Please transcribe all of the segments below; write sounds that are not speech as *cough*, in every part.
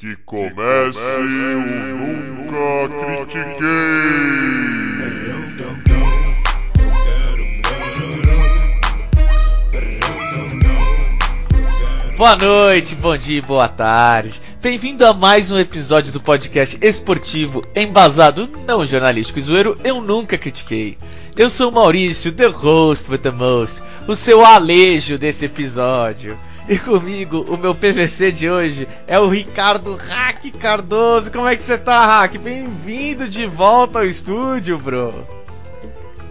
Que comece o Nunca Critiquei. Boa noite, bom dia, boa tarde. Bem-vindo a mais um episódio do podcast esportivo embasado não jornalístico e zoeiro Eu Nunca Critiquei. Eu sou o Maurício, the host with the most, o seu alejo desse episódio. E comigo, o meu PVC de hoje é o Ricardo Hack Cardoso. Como é que você tá, Hack? Bem-vindo de volta ao estúdio, bro.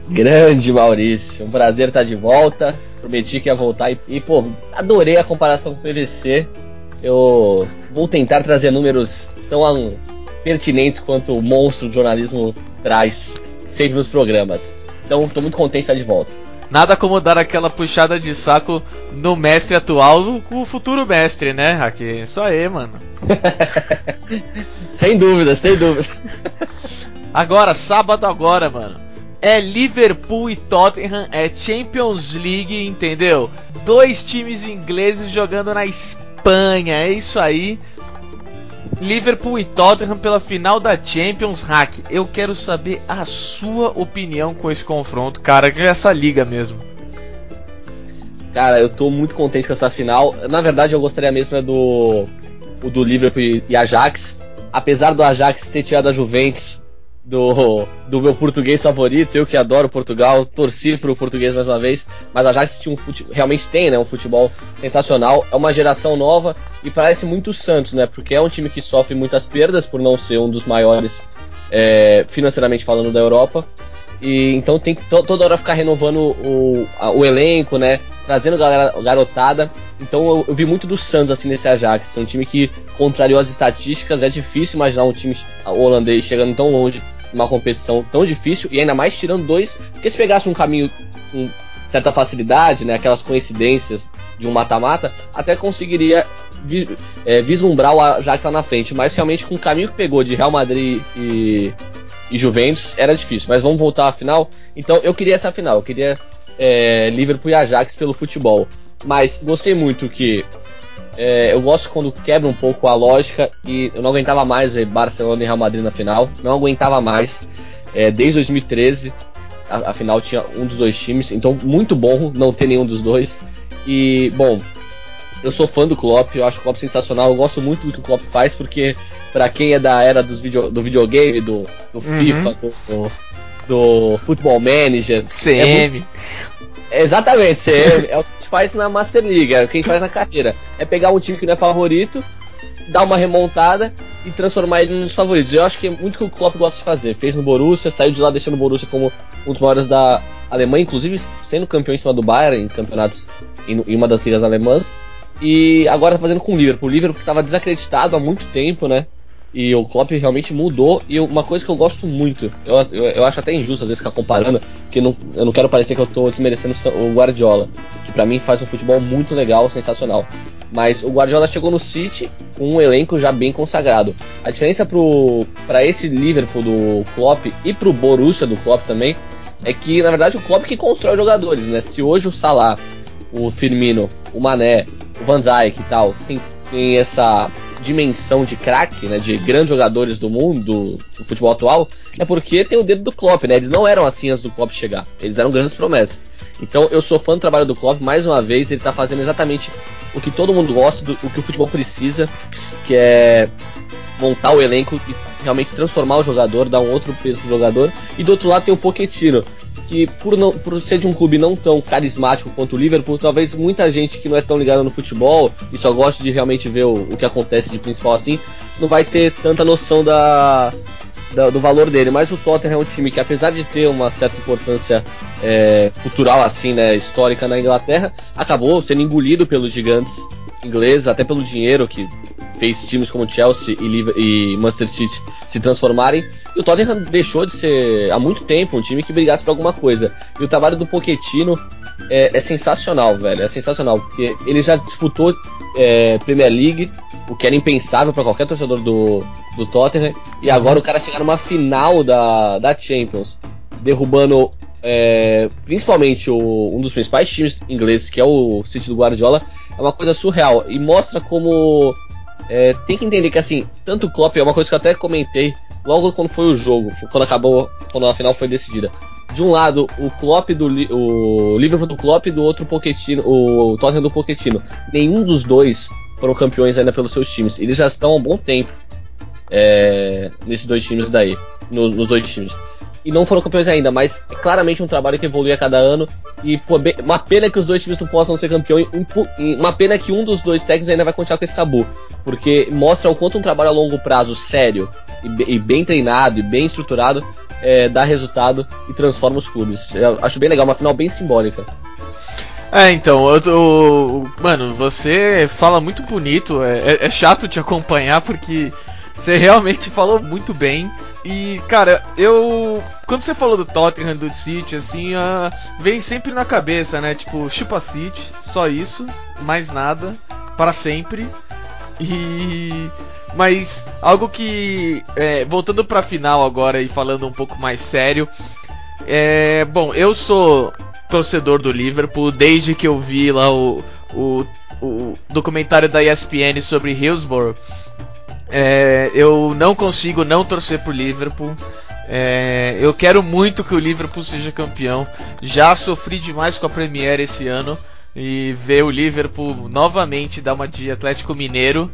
Grande Maurício, um prazer estar de volta. Prometi que ia voltar e, e pô, adorei a comparação com o PVC. Eu vou tentar trazer números tão pertinentes quanto o monstro do jornalismo traz sempre nos programas. Então, estou muito contente de estar de volta. Nada como dar aquela puxada de saco no mestre atual com o futuro mestre, né, Haki? Só aí, mano. *laughs* sem dúvida, sem dúvida. Agora, sábado agora, mano. É Liverpool e Tottenham, é Champions League, entendeu? Dois times ingleses jogando na Espanha, é isso aí. Liverpool e Tottenham pela final da Champions Hack. Eu quero saber a sua opinião com esse confronto, cara, que é essa liga mesmo. Cara, eu tô muito contente com essa final. Na verdade, eu gostaria mesmo é do do Liverpool e Ajax. Apesar do Ajax ter tirado a Juventus do, do meu português favorito, eu que adoro Portugal, torci pro português mais uma vez, mas a Ajax tinha um realmente tem, né, um futebol sensacional, é uma geração nova e parece muito Santos, né, porque é um time que sofre muitas perdas por não ser um dos maiores é, financeiramente falando da Europa, e então tem que to, toda hora ficar renovando o, a, o elenco, né? Trazendo galera garotada. Então eu, eu, vi muito do Santos assim nesse Ajax. É um time que contrariou as estatísticas. É difícil imaginar um time holandês chegando tão longe uma competição tão difícil e ainda mais tirando dois, porque se pegasse um caminho com certa facilidade, né, aquelas coincidências de um mata-mata, até conseguiria vis, é, vislumbrar o Ajax lá na frente, mas realmente com o caminho que pegou de Real Madrid e, e Juventus era difícil. Mas vamos voltar à final. Então eu queria essa final, eu queria é, Liverpool e Ajax pelo futebol, mas gostei muito que é, eu gosto quando quebra um pouco a lógica e eu não aguentava mais ver Barcelona e Real Madrid na final. Não aguentava mais. É, desde 2013, a, a, final tinha um dos dois times, então muito bom não ter nenhum dos dois. E, bom, eu sou fã do Klopp, eu acho o Klopp sensacional, eu gosto muito do que o Klopp faz, porque para quem é da era dos video, do videogame, do, do uhum. FIFA, do, do, Football Manager. CM. É muito, exatamente, CM. é o faz na Master League, é o que a gente faz na carreira. É pegar um time que não é favorito, dar uma remontada e transformar ele nos favoritos. Eu acho que é muito o que o Klopp gosta de fazer. Fez no Borussia, saiu de lá deixando o Borussia como um dos maiores da Alemanha, inclusive sendo campeão em cima do Bayern em campeonatos em, em uma das ligas alemãs. E agora tá fazendo com o Liverpool. O Liverpool estava desacreditado há muito tempo, né? E o Klopp realmente mudou. E uma coisa que eu gosto muito, eu, eu, eu acho até injusto às vezes ficar comparando, porque não, eu não quero parecer que eu estou desmerecendo o Guardiola, que para mim faz um futebol muito legal, sensacional. Mas o Guardiola chegou no City com um elenco já bem consagrado. A diferença para esse Liverpool do Klopp e pro Borussia do Klopp também é que na verdade o Klopp que constrói os jogadores, né? Se hoje o Salah, o Firmino, o Mané, o Van Dijk e tal tem, tem essa dimensão de craque, né, de grandes jogadores do mundo, do futebol atual, é porque tem o dedo do Klopp, né? Eles não eram assim antes do Klopp chegar. Eles eram grandes promessas. Então eu sou fã do trabalho do Klopp, mais uma vez, ele tá fazendo exatamente o que todo mundo gosta, do, o que o futebol precisa, que é montar o elenco e realmente transformar o jogador, dar um outro peso pro jogador. E do outro lado tem o Pochettino, que por, não, por ser de um clube não tão carismático quanto o Liverpool, talvez muita gente que não é tão ligada no futebol e só gosta de realmente ver o, o que acontece de principal assim, não vai ter tanta noção da, da, do valor dele. Mas o Tottenham é um time que, apesar de ter uma certa importância é, cultural, assim, né, histórica na Inglaterra, acabou sendo engolido pelos gigantes ingleses, até pelo dinheiro que fez times como Chelsea e, e Manchester City se transformarem. E o Tottenham deixou de ser há muito tempo um time que brigasse por alguma coisa. E o trabalho do Pochettino é, é sensacional, velho. É sensacional, porque ele já disputou é, Premier League, o que era impensável para qualquer torcedor do, do Tottenham. E agora o cara chegar numa final da, da Champions, derrubando é, principalmente o, um dos principais times ingleses, que é o City do Guardiola, é uma coisa surreal. E mostra como É, tem que entender que assim, tanto o Klopp é uma coisa que eu até comentei logo quando foi o jogo, quando acabou, quando a final foi decidida. De um lado, o Klopp do o Liverpool do Klopp e do outro Pochettino, o Tottenham do Pochettino. Nenhum dos dois foram campeões ainda pelos seus times. Eles já estão há um bom tempo é, nesses dois times daí, no, nos dois times e não foram campeões ainda, mas é claramente um trabalho que evolui a cada ano. E pô, uma pena que os dois times não possam ser campeões, uma pena que um dos dois técnicos ainda vai continuar com esse tabu, porque mostra o quanto um trabalho a longo prazo sério e, e bem treinado e bem estruturado é, dá resultado e transforma os clubes. Eu acho bem legal, uma final bem simbólica. É, então, eu, mano, você fala muito bonito, é, é, é chato te acompanhar porque você realmente falou muito bem. E, cara, eu. Quando você falou do Tottenham, do City, assim, uh, vem sempre na cabeça, né? Tipo, chupa City, só isso, mais nada, para sempre. E. Mas algo que. É, voltando pra final agora e falando um pouco mais sério. É, bom, eu sou torcedor do Liverpool desde que eu vi lá o, o, o documentário da ESPN sobre Hillsborough. É, eu não consigo não torcer pro Liverpool. É, eu quero muito que o Liverpool seja campeão. Já sofri demais com a Premier esse ano. E ver o Liverpool novamente dar uma de Atlético Mineiro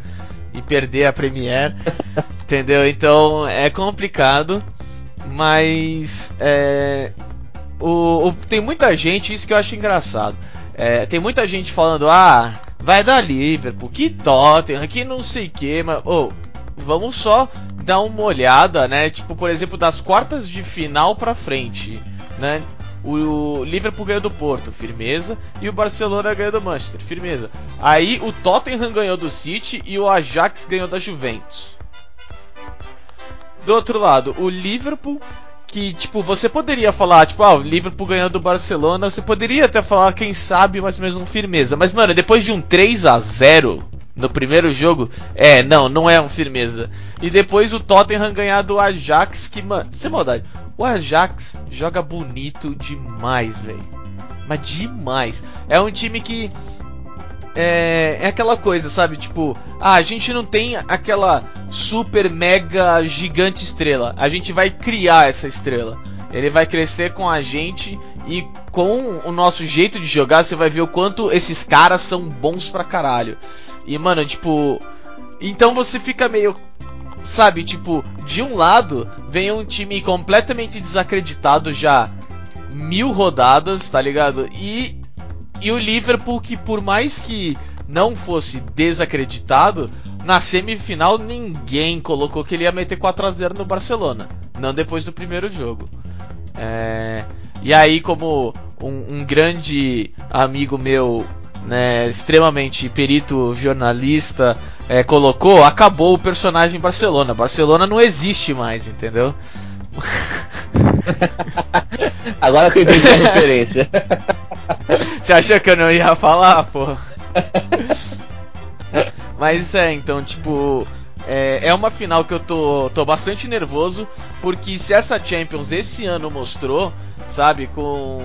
e perder a Premier. *laughs* entendeu? Então é complicado. Mas é, o, o, tem muita gente, isso que eu acho engraçado. É, tem muita gente falando, ah, vai dar Liverpool, que Tottenham, que não sei o que, mas. Oh, vamos só dar uma olhada, né? Tipo, por exemplo, das quartas de final pra frente, né? O Liverpool ganhou do Porto, firmeza, e o Barcelona ganhou do Manchester, firmeza. Aí o Tottenham ganhou do City e o Ajax ganhou da Juventus. Do outro lado, o Liverpool que, tipo, você poderia falar, tipo, ah, o Liverpool ganhando do Barcelona, você poderia até falar, quem sabe, mais ou menos com firmeza. Mas, mano, depois de um 3 a 0 no primeiro jogo, é, não, não é um firmeza. E depois o Tottenham ganhar do Ajax, que, mano, sem maldade, o Ajax joga bonito demais, velho. Mas demais. É um time que. É, é aquela coisa, sabe? Tipo, ah, a gente não tem aquela super mega gigante estrela. A gente vai criar essa estrela. Ele vai crescer com a gente e com o nosso jeito de jogar, você vai ver o quanto esses caras são bons pra caralho. E, mano, tipo. Então você fica meio. Sabe, tipo, de um lado vem um time completamente desacreditado já mil rodadas, tá ligado? E, e o Liverpool, que por mais que não fosse desacreditado, na semifinal ninguém colocou que ele ia meter 4 a 0 no Barcelona. Não depois do primeiro jogo. É... E aí, como um, um grande amigo meu né, extremamente perito jornalista é, colocou, acabou o personagem Barcelona. Barcelona não existe mais, entendeu? *laughs* Agora que eu entendi a referência. *laughs* Você achou que eu não ia falar, pô? Mas é, então, tipo, é, é uma final que eu tô, tô bastante nervoso, porque se essa Champions esse ano mostrou, sabe, com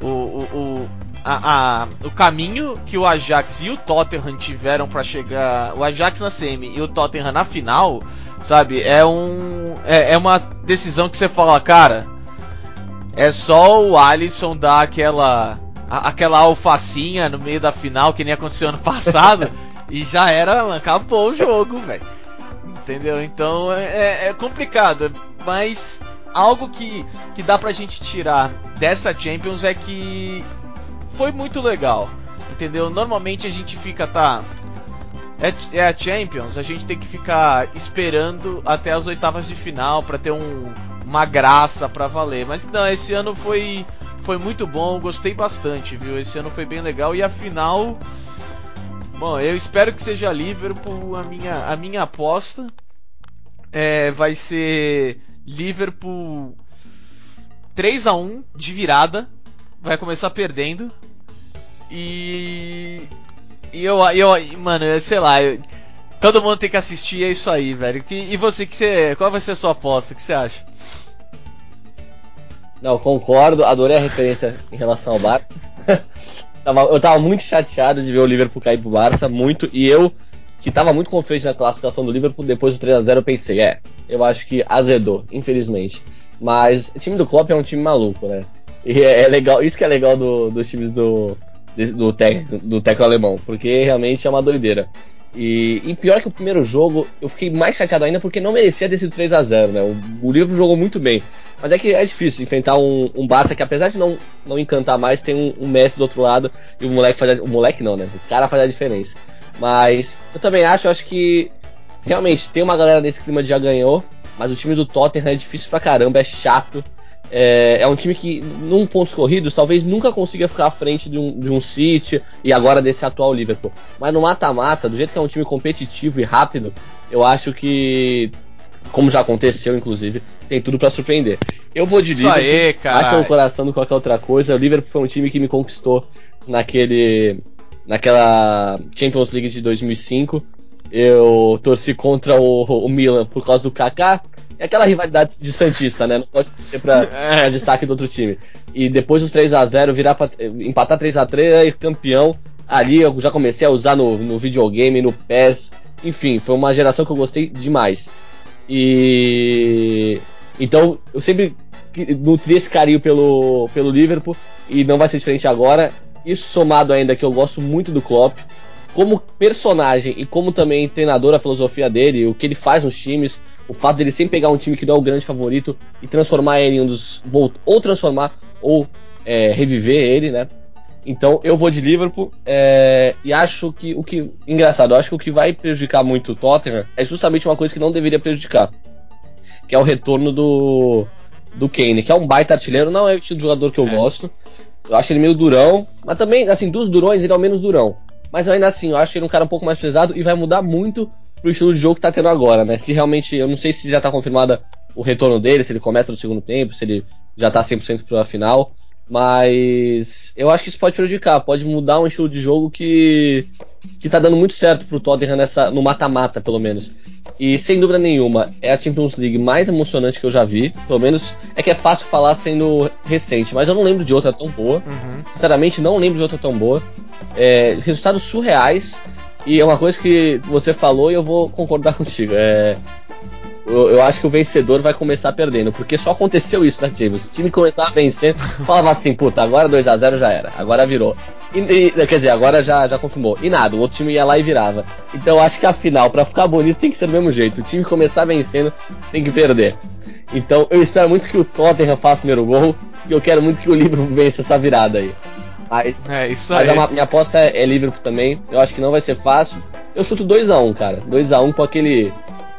o, o, o a, a, o caminho que o Ajax e o Tottenham tiveram para chegar. O Ajax na semi e o Tottenham na final, sabe? É um. É, é uma decisão que você fala, cara. É só o Alisson dar aquela. A, aquela alfacinha no meio da final, que nem aconteceu ano passado, *laughs* e já era. Acabou o jogo, velho. Entendeu? Então é, é, é complicado. Mas algo que, que dá pra gente tirar dessa Champions é que foi muito legal. Entendeu? Normalmente a gente fica, tá. É, é a Champions, a gente tem que ficar esperando até as oitavas de final para ter um, uma graça para valer. Mas não, esse ano foi, foi muito bom, gostei bastante, viu? Esse ano foi bem legal e a final. Bom, eu espero que seja Liverpool a minha, a minha aposta. É, vai ser Liverpool 3 a 1 de virada. Vai começar perdendo. E. E eu, eu. Mano, sei lá. Eu, todo mundo tem que assistir, é isso aí, velho. E, e você, que você, qual vai ser a sua aposta? O que você acha? Não, concordo, adorei a referência em relação ao Barça. *laughs* eu tava muito chateado de ver o Liverpool cair pro Barça, muito, e eu que tava muito confiante na classificação do Liverpool, depois do 3 a 0 eu pensei, é, eu acho que azedou, infelizmente. Mas o time do Klopp é um time maluco, né? E é, é legal, isso que é legal do, dos times do, do, técnico, do técnico alemão, porque realmente é uma doideira. E, e, pior que o primeiro jogo, eu fiquei mais chateado ainda porque não merecia ter sido 3 a 0 né? O, o Liverpool jogou muito bem. Mas é que é difícil enfrentar um, um Barça que, apesar de não, não encantar mais, tem um, um Messi do outro lado e o moleque faz a, O moleque não, né? O cara faz a diferença. Mas eu também acho, eu acho que realmente tem uma galera nesse clima de já ganhou, mas o time do Tottenham é difícil pra caramba, é chato. É, é, um time que, num pontos corridos, talvez nunca consiga ficar à frente de um, de um City e agora desse atual Liverpool. Mas no mata-mata, do jeito que é um time competitivo e rápido, eu acho que, como já aconteceu, inclusive, tem tudo para surpreender. Eu vou de Isso Liverpool, aí, cara. mais pelo coração do que qualquer outra coisa. O Liverpool foi um time que me conquistou naquele, naquela Champions League de 2005. Eu torci contra o, o Milan por causa do Kaká é aquela rivalidade de Santista, né? Não pode ser pra, *laughs* é. pra destaque do outro time. E depois dos 3 a 0 virar pra, empatar 3 a 3 e campeão. Ali eu já comecei a usar no, no videogame, no PES. Enfim, foi uma geração que eu gostei demais. E. Então, eu sempre nutri esse carinho pelo, pelo Liverpool e não vai ser diferente agora. Isso somado ainda que eu gosto muito do Klopp, como personagem e como também treinador, a filosofia dele, o que ele faz nos times, o fato dele sempre pegar um time que não é o grande favorito e transformar ele em um dos. ou transformar ou é, reviver ele, né? Então eu vou de Liverpool é, e acho que o que. Engraçado, eu acho que o que vai prejudicar muito o Tottenham é justamente uma coisa que não deveria prejudicar. Que é o retorno do. Do Kane, que é um baita artilheiro, não é o tipo de jogador que eu é. gosto. Eu acho ele meio durão, mas também, assim, dos durões ele é o menos durão. Mas ainda assim, eu acho ele um cara um pouco mais pesado e vai mudar muito pro estilo de jogo que tá tendo agora, né? Se realmente, eu não sei se já tá confirmada o retorno dele, se ele começa no segundo tempo, se ele já tá 100% pra final, mas eu acho que isso pode prejudicar, pode mudar um estilo de jogo que que tá dando muito certo pro Tottenham nessa no mata-mata, pelo menos. E sem dúvida nenhuma, é a Champions League mais emocionante que eu já vi. Pelo menos é que é fácil falar sendo recente, mas eu não lembro de outra tão boa. Uhum. Sinceramente, não lembro de outra tão boa. É, resultados surreais. E é uma coisa que você falou e eu vou concordar *laughs* contigo. É, eu, eu, acho que o vencedor vai começar perdendo, porque só aconteceu isso na Champions. O time começava a vencer, *laughs* falava assim, puta, agora 2 a 0 já era, agora virou. E, e, quer dizer, agora já, já confirmou. E nada, o outro time ia lá e virava. Então eu acho que a final, para ficar bonito, tem que ser do mesmo jeito. O time começar vencendo, tem que perder. Então eu espero muito que o Tottenham faça o primeiro gol, e eu quero muito que o Liverpool vença essa virada aí. Mas, é, isso mas aí. a minha aposta é, é Liverpool também. Eu acho que não vai ser fácil. Eu chuto 2x1, um, cara. 2x1 um com aquele.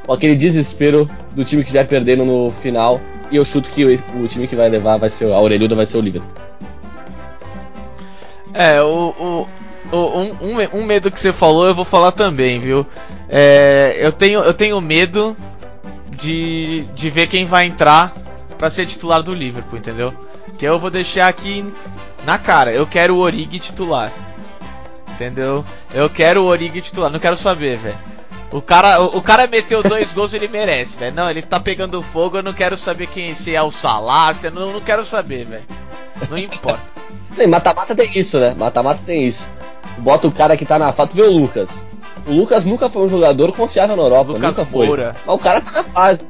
Com aquele desespero do time que vai perdendo no final. E eu chuto que o, o time que vai levar vai ser. A orelhuda vai ser o Liverpool. É, o, o, o um, um, um, medo que você falou, eu vou falar também, viu? É, eu, tenho, eu tenho medo de, de ver quem vai entrar para ser titular do Liverpool, entendeu? Que eu vou deixar aqui na cara, eu quero o Origi titular. Entendeu? Eu quero o Origi titular, não quero saber, velho. O cara, o, o, cara meteu dois gols, ele merece, velho. Não, ele tá pegando fogo, eu não quero saber quem se é o Salah, se, não, não quero saber, velho. Não importa. *laughs* Mata-mata tem isso, né? Mata-mata tem isso. Bota o cara que tá na fato vê o Lucas. O Lucas nunca foi um jogador confiável na Europa, Lucas nunca foi. Moura. Mas o cara tá na fase.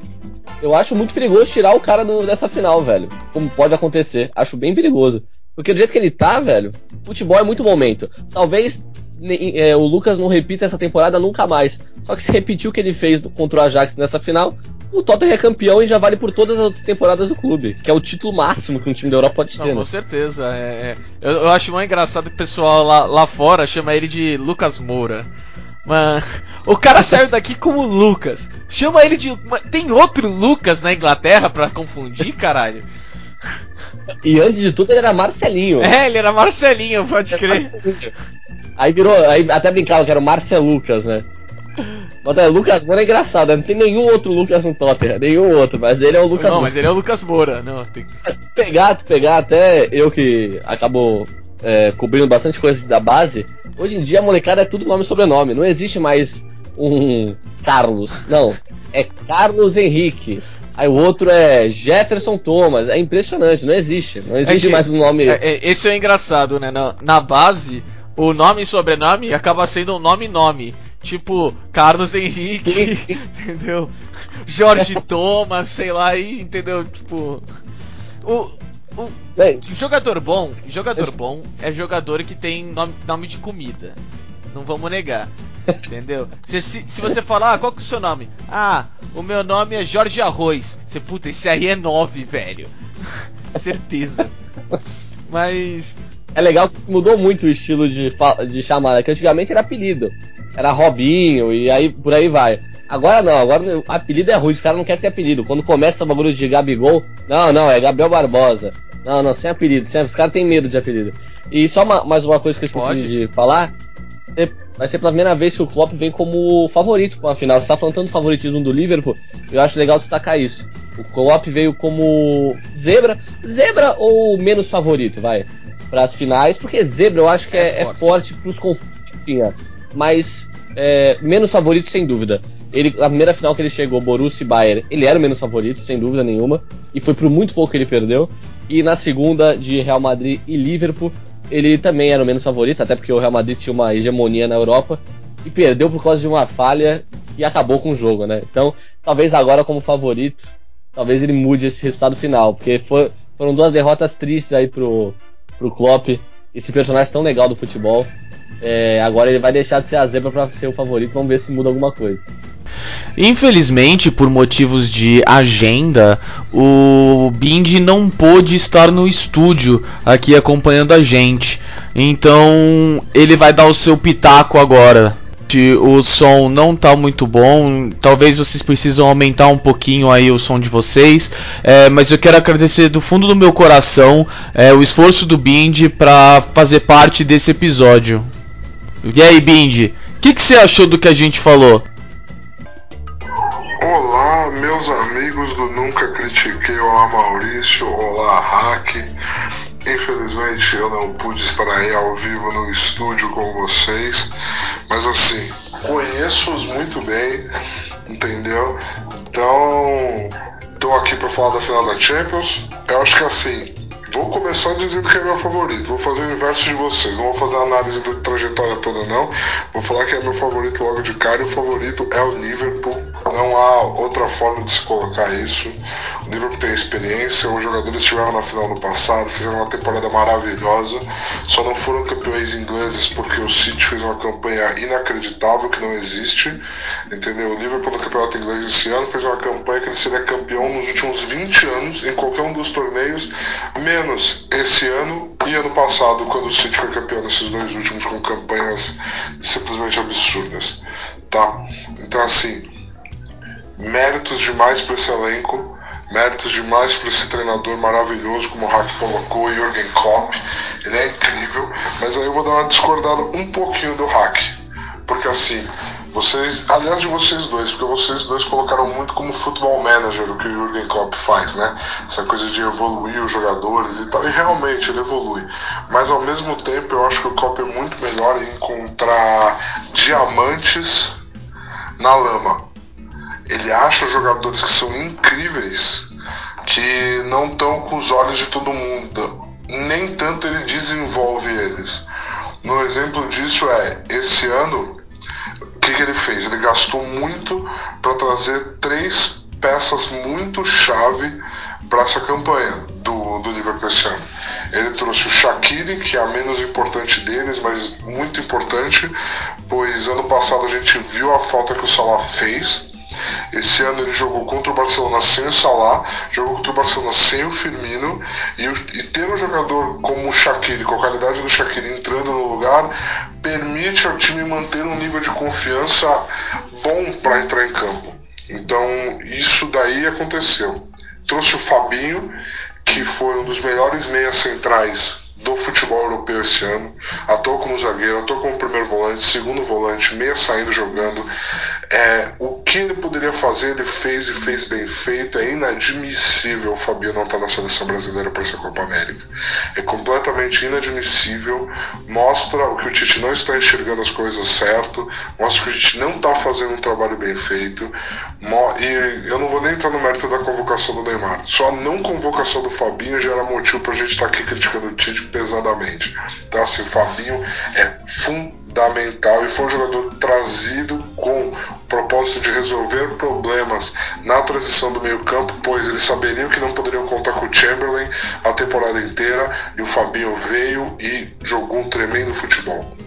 Eu acho muito perigoso tirar o cara do, dessa final, velho. Como pode acontecer. Acho bem perigoso. Porque do jeito que ele tá, velho, futebol é muito momento. Talvez é, o Lucas não repita essa temporada nunca mais. Só que se repetir o que ele fez contra o Ajax nessa final, o Tottenham é campeão e já vale por todas as outras temporadas do clube, que é o título máximo que um time da Europa pode ter. Não, com né? certeza. É, é. Eu, eu, acho mais engraçado que o pessoal lá, lá fora chama ele de Lucas Moura. Mano, *laughs* o cara *laughs* saiu daqui como Lucas. Chama ele de. Tem outro Lucas na Inglaterra pra confundir, caralho? E antes de tudo ele era Marcelinho. É, ele era Marcelinho, pode crer. Aí virou, aí até brincava que era o Marcel Lucas, né? Mas é, Lucas Moura é engraçado, não tem nenhum outro Lucas no Tottenham, nenhum outro, mas ele é o Lucas Não, Moura. mas ele é o Lucas Moura, não, tem... Se tu pegar, tu pegar até eu que acabo é, cobrindo bastante coisa da base, hoje em dia a molecada é tudo nome e sobrenome, não existe mais um Carlos, não, é Carlos Henrique, Aí o outro é Jefferson Thomas. É impressionante, não existe. Não existe é que, mais um nome. É, é, esse é engraçado, né? Na, na, base, o nome e sobrenome acaba sendo um nome e nome. Tipo, Carlos Henrique, *laughs* entendeu? Jorge Thomas, sei lá, aí, entendeu? Tipo. O, o Bem, jogador bom, jogador bom é jogador que tem nome, nome de comida. Não vamos negar. Entendeu? Se, se, se você falar, ah, qual que é o seu nome? Ah, o meu nome é Jorge Arroz. Você, puta, esse aí é 9, velho. *laughs* Certeza. Mas. é legal que mudou muito o estilo de, de chamada, que antigamente era apelido. Era Robinho e aí por aí vai. Agora não, agora apelido é ruim, os caras não querem ter apelido. Quando começa o bagulho de Gabigol, não, não, é Gabriel Barbosa. Não, não, sem apelido, sem, os caras têm medo de apelido. E só uma- mais uma coisa que eu esqueci Pode. de falar. Vai ser pela primeira vez que o Klopp vem como favorito para a final. Você tá falando tanto do favoritismo do Liverpool, eu acho legal destacar isso. O Klopp veio como zebra, zebra ou menos favorito, vai, para as finais, porque zebra eu acho que É é, é forte. para os enfim, é. mas é, menos favorito sem dúvida. Ele, a primeira final que ele chegou, Borussia e Bayern, ele era o menos favorito, sem dúvida nenhuma, e foi por muito pouco que ele perdeu. E na segunda, de Real Madrid e Liverpool, ele também era o menos favorito, até porque o Real Madrid tinha uma hegemonia na Europa, e perdeu por causa de uma falha e acabou com o jogo, né? Então, talvez agora como favorito, talvez ele mude esse resultado final, porque for- foram duas derrotas tristes aí pro, pro Klopp, esse personagem tão legal do futebol. É, agora ele vai deixar de ser a zebra pra ser o favorito, vamos ver se muda alguma coisa. Infelizmente, por motivos de agenda, o Bindi não pôde estar no estúdio aqui acompanhando a gente. Então, ele vai dar o seu pitaco agora. O som não tá muito bom, talvez vocês precisam aumentar um pouquinho aí o som de vocês, é, mas eu quero agradecer do fundo do meu coração é, o esforço do Bindi para fazer parte desse episódio. E aí, Bindi, o que, que você achou do que a gente falou? Olá, meus amigos do Nunca Critiquei. Olá, Maurício. Olá, Hack. Infelizmente eu não pude estar aí ao vivo no estúdio com vocês, mas assim, conheço-os muito bem, entendeu? Então, estou aqui para falar da final da Champions. Eu acho que assim, vou começar dizendo que é meu favorito. Vou fazer o inverso de vocês. Não vou fazer a análise da trajetória toda, não. Vou falar que é meu favorito logo de cara. E o favorito é o Liverpool. Não há outra forma de se colocar isso. O Liverpool tem experiência. Os jogadores estiveram na final no passado, fizeram uma temporada maravilhosa. Só não foram campeões ingleses porque o City fez uma campanha inacreditável que não existe. Entendeu? O Liverpool no campeonato inglês esse ano fez uma campanha que ele seria campeão nos últimos 20 anos em qualquer um dos torneios, menos esse ano e ano passado, quando o City foi campeão nesses dois últimos com campanhas simplesmente absurdas. Tá? Então assim, méritos demais para esse elenco, méritos demais para esse treinador maravilhoso, como o Hack colocou, Jürgen Klopp. Ele é incrível, mas aí eu vou dar uma discordada um pouquinho do Hack, porque assim, vocês, aliás de vocês dois, porque vocês dois colocaram muito como futebol manager o que o Jürgen Klopp faz, né? Essa coisa de evoluir os jogadores e tal, e realmente ele evolui. Mas ao mesmo tempo eu acho que o Klopp é muito melhor em encontrar diamantes na lama. Ele acha jogadores que são incríveis, que não estão com os olhos de todo mundo. Nem tanto ele desenvolve eles. No exemplo disso é, esse ano, o que, que ele fez? Ele gastou muito para trazer três peças muito chave para essa campanha do, do Liverpool esse ano. Ele trouxe o Shaqiri, que é a menos importante deles, mas muito importante, pois ano passado a gente viu a falta que o Salah fez. Esse ano ele jogou contra o Barcelona sem o Salah, jogou contra o Barcelona sem o Firmino e, e ter um jogador como o Shaqiri, com a qualidade do Shaqiri entrando no lugar, permite ao time manter um nível de confiança bom para entrar em campo. Então isso daí aconteceu. Trouxe o Fabinho, que foi um dos melhores meias centrais do futebol europeu esse ano. Atuou como zagueiro, atuou como primeiro volante, segundo volante, meia saindo jogando. É, o que ele poderia fazer, ele fez e fez bem feito. É inadmissível o Fabinho não estar na seleção brasileira para essa Copa América. É completamente inadmissível. Mostra o que o Tite não está enxergando as coisas certo. Mostra que o Tite não está fazendo um trabalho bem feito. E eu não vou nem entrar no mérito da convocação do Neymar. Só a não convocação do Fabinho já motivo para a gente estar aqui criticando o Tite pesadamente. Então, assim, o Fabinho é fundamental e foi um jogador trazido com o propósito de resolver problemas na transição do meio-campo, pois eles saberiam que não poderiam contar com o Chamberlain a temporada inteira e o Fabinho veio e jogou um tremendo futebol.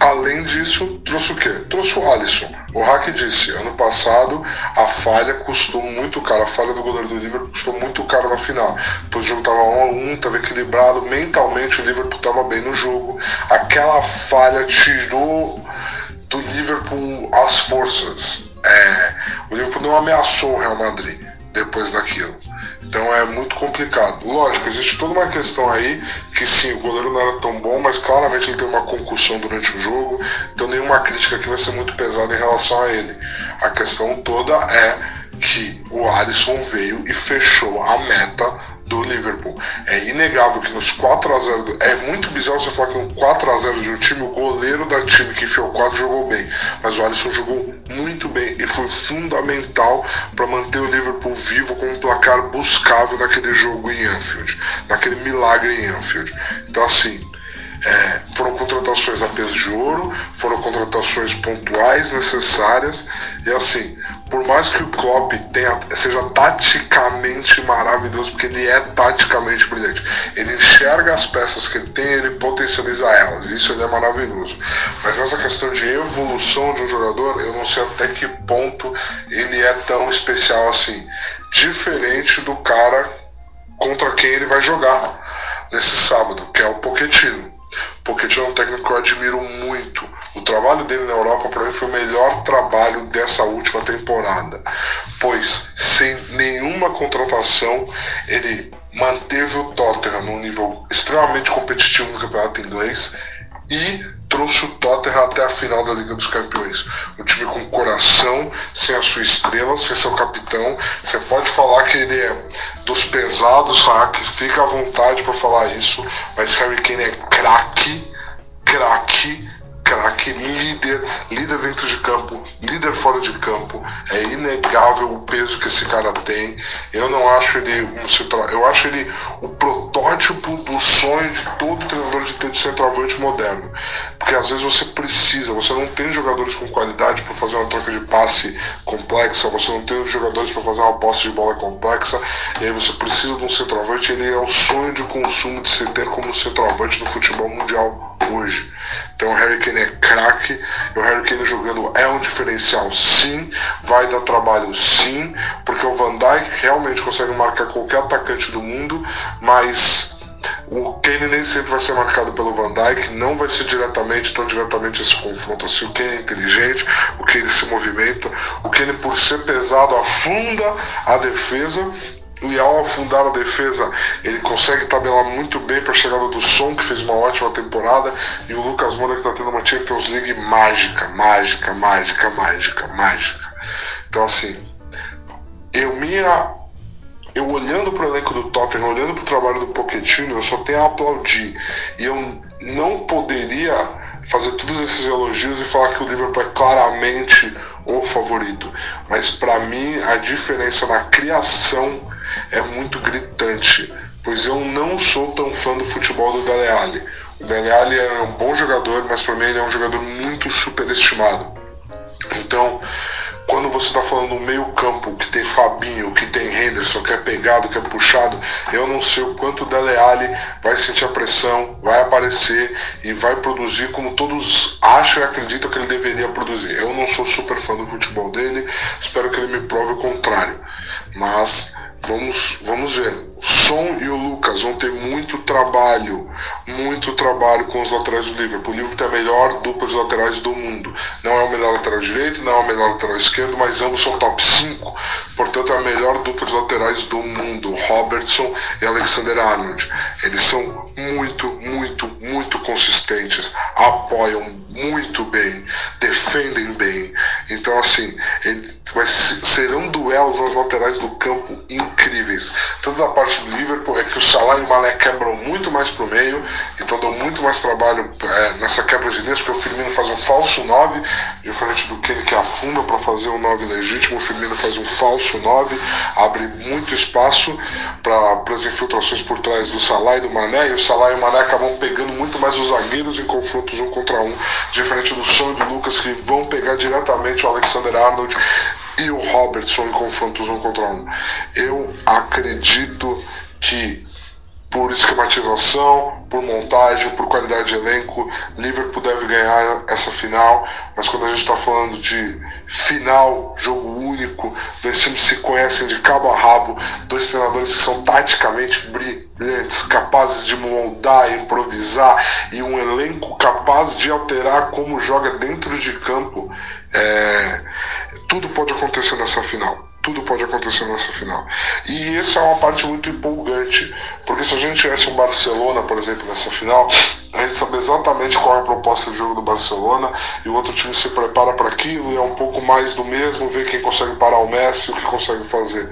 Além disso, trouxe o quê? Trouxe o Alisson. O Hack disse, ano passado a falha custou muito caro, a falha do goleiro do Liverpool custou muito caro na final. Depois o jogo estava 1 a 1 estava equilibrado, mentalmente o Liverpool estava bem no jogo. Aquela falha tirou do Liverpool as forças. É, o Liverpool não ameaçou o Real Madrid depois daquilo. Então é muito complicado. Lógico, existe toda uma questão aí que sim, o goleiro não era tão bom, mas claramente ele tem uma concussão durante o jogo, então nenhuma crítica aqui vai ser muito pesada em relação a ele. A questão toda é que o Alisson veio e fechou a meta do Liverpool. É inegável que nos 4 a 0 é muito bizarro você falar que no 4 a 0 de um time, o goleiro da time que enfiou 4 jogou bem, mas o Alisson jogou muito bem e foi fundamental para manter o Liverpool vivo com um placar buscável naquele jogo em Anfield, naquele milagre em Anfield. Então assim, é, foram contratações a peso de ouro, foram contratações pontuais necessárias e assim, por mais que o Klopp tenha, seja taticamente maravilhoso, porque ele é taticamente brilhante, ele enxerga as peças que ele tem, ele potencializa elas, isso ele é maravilhoso. Mas nessa questão de evolução de um jogador, eu não sei até que ponto ele é tão especial assim, diferente do cara contra quem ele vai jogar nesse sábado, que é o Pochettino. Pochettino é um técnico que eu admiro muito. O trabalho dele na Europa para mim foi o melhor trabalho dessa última temporada, pois sem nenhuma contratação ele manteve o Tottenham num nível extremamente competitivo no campeonato inglês e trouxe o Tottenham até a final da Liga dos Campeões. Um time com coração, sem a sua estrela, sem seu capitão. Você pode falar que ele é dos pesados, sabe? Fica à vontade para falar isso, mas Harry Kane é craque, craque craque, líder, líder dentro de campo, líder fora de campo. É inegável o peso que esse cara tem. Eu não acho ele um central, eu acho ele o protótipo do sonho de todo treinador de ter de centroavante moderno. Porque às vezes você precisa, você não tem jogadores com qualidade para fazer uma troca de passe complexa, você não tem jogadores para fazer uma posse de bola complexa, e aí você precisa de um centroavante, ele é o sonho de consumo de se ter como centroavante no futebol mundial hoje. Então o Harry Kane é craque, o Harry Kane jogando é um diferencial sim, vai dar trabalho sim, porque o Van Dijk realmente consegue marcar qualquer atacante do mundo, mas o Kane nem sempre vai ser marcado pelo Van Dijk, não vai ser diretamente, tão diretamente esse confronto assim. O Kane é inteligente, o Kane se movimenta, o Kane por ser pesado afunda a defesa e ao afundar a defesa, ele consegue tabelar muito bem para a chegada do Som, que fez uma ótima temporada, e o Lucas Moura que está tendo uma Champions League mágica, mágica, mágica, mágica, mágica. Então assim, eu minha eu olhando para o elenco do Tottenham, olhando para o trabalho do Pochettino, eu só tenho a aplaudir. E eu não poderia fazer todos esses elogios e falar que o Liverpool é claramente o favorito. Mas para mim a diferença na criação é muito gritante, pois eu não sou tão fã do futebol do Dele Alli. O Dele Alli é um bom jogador, mas para mim ele é um jogador muito superestimado. Então, quando você está falando no meio campo que tem Fabinho, que tem Henderson, que é pegado, que é puxado, eu não sei o quanto o Dele Alli vai sentir a pressão, vai aparecer e vai produzir como todos acham e acreditam que ele deveria produzir. Eu não sou super fã do futebol dele, espero que ele me prove o contrário. Mas Vamos, vamos ver. O Som e o Lucas vão ter muito trabalho, muito trabalho com os laterais do Liverpool. O Liverpool tem a melhor dupla de laterais do mundo. Não é o melhor lateral direito, não é o melhor lateral esquerdo, mas ambos são top 5. Portanto, é a melhor dupla de laterais do mundo. Robertson e Alexander Arnold. Eles são muito, muito, muito consistentes. Apoiam muito bem, defendem bem. Então, assim, ele serão duelos nas laterais do campo incríveis. Tanto da parte do Liverpool é que o Salah e o Mané quebram muito mais pro meio, então dão muito mais trabalho é, nessa quebra de linhas, porque o Firmino faz um falso 9, diferente do Kane que afunda para fazer um 9 legítimo, o Firmino faz um falso 9, abre muito espaço para as infiltrações por trás do Salah e do Mané, e o Salah e o Mané acabam pegando muito mais os zagueiros em confrontos um contra um, diferente do Son e do Lucas que vão pegar diretamente o Alexander Arnold e o Robertson em confrontos um contra um. Eu acredito que por esquematização, por montagem, por qualidade de elenco, Liverpool deve ganhar essa final. Mas quando a gente está falando de final, jogo único, dois times se conhecem de cabo a rabo, dois treinadores que são taticamente brilhantes, capazes de moldar, improvisar e um elenco capaz de alterar como joga dentro de campo, é, tudo pode acontecer nessa final tudo pode acontecer nessa final. E essa é uma parte muito empolgante, porque se a gente tivesse um Barcelona, por exemplo, nessa final, a gente sabe exatamente qual é a proposta de jogo do Barcelona e o outro time se prepara para aquilo e é um pouco mais do mesmo, ver quem consegue parar o Messi, o que consegue fazer.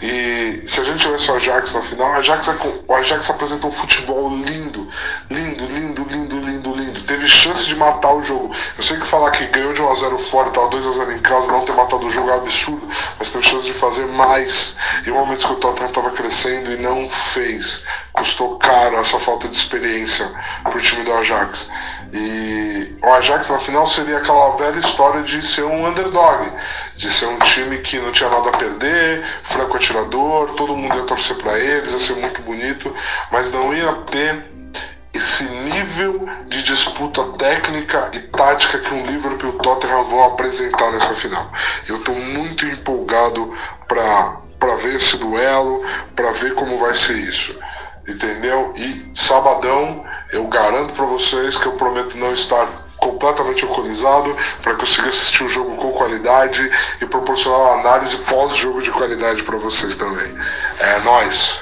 E se a gente tivesse o Ajax na final, o Ajax, é o Ajax apresentou um futebol lindo, lindo. Teve chance de matar o jogo. Eu sei que falar que ganhou de 1x0 fora tava 2x0 em casa, não ter matado o jogo é absurdo, mas teve chance de fazer mais. Em momentos que o Tottenham estava crescendo e não fez. Custou caro essa falta de experiência para o time do Ajax. E o Ajax na final seria aquela velha história de ser um underdog, de ser um time que não tinha nada a perder, franco atirador, todo mundo ia torcer para eles, ia ser muito bonito, mas não ia ter esse nível de disputa técnica e tática que um Liverpool e o Tottenham vão apresentar nessa final. Eu estou muito empolgado para ver esse duelo, para ver como vai ser isso. Entendeu? E sabadão, eu garanto para vocês que eu prometo não estar completamente alcoolizado para consiga assistir o jogo com qualidade e proporcionar uma análise pós-jogo de qualidade para vocês também. É nós.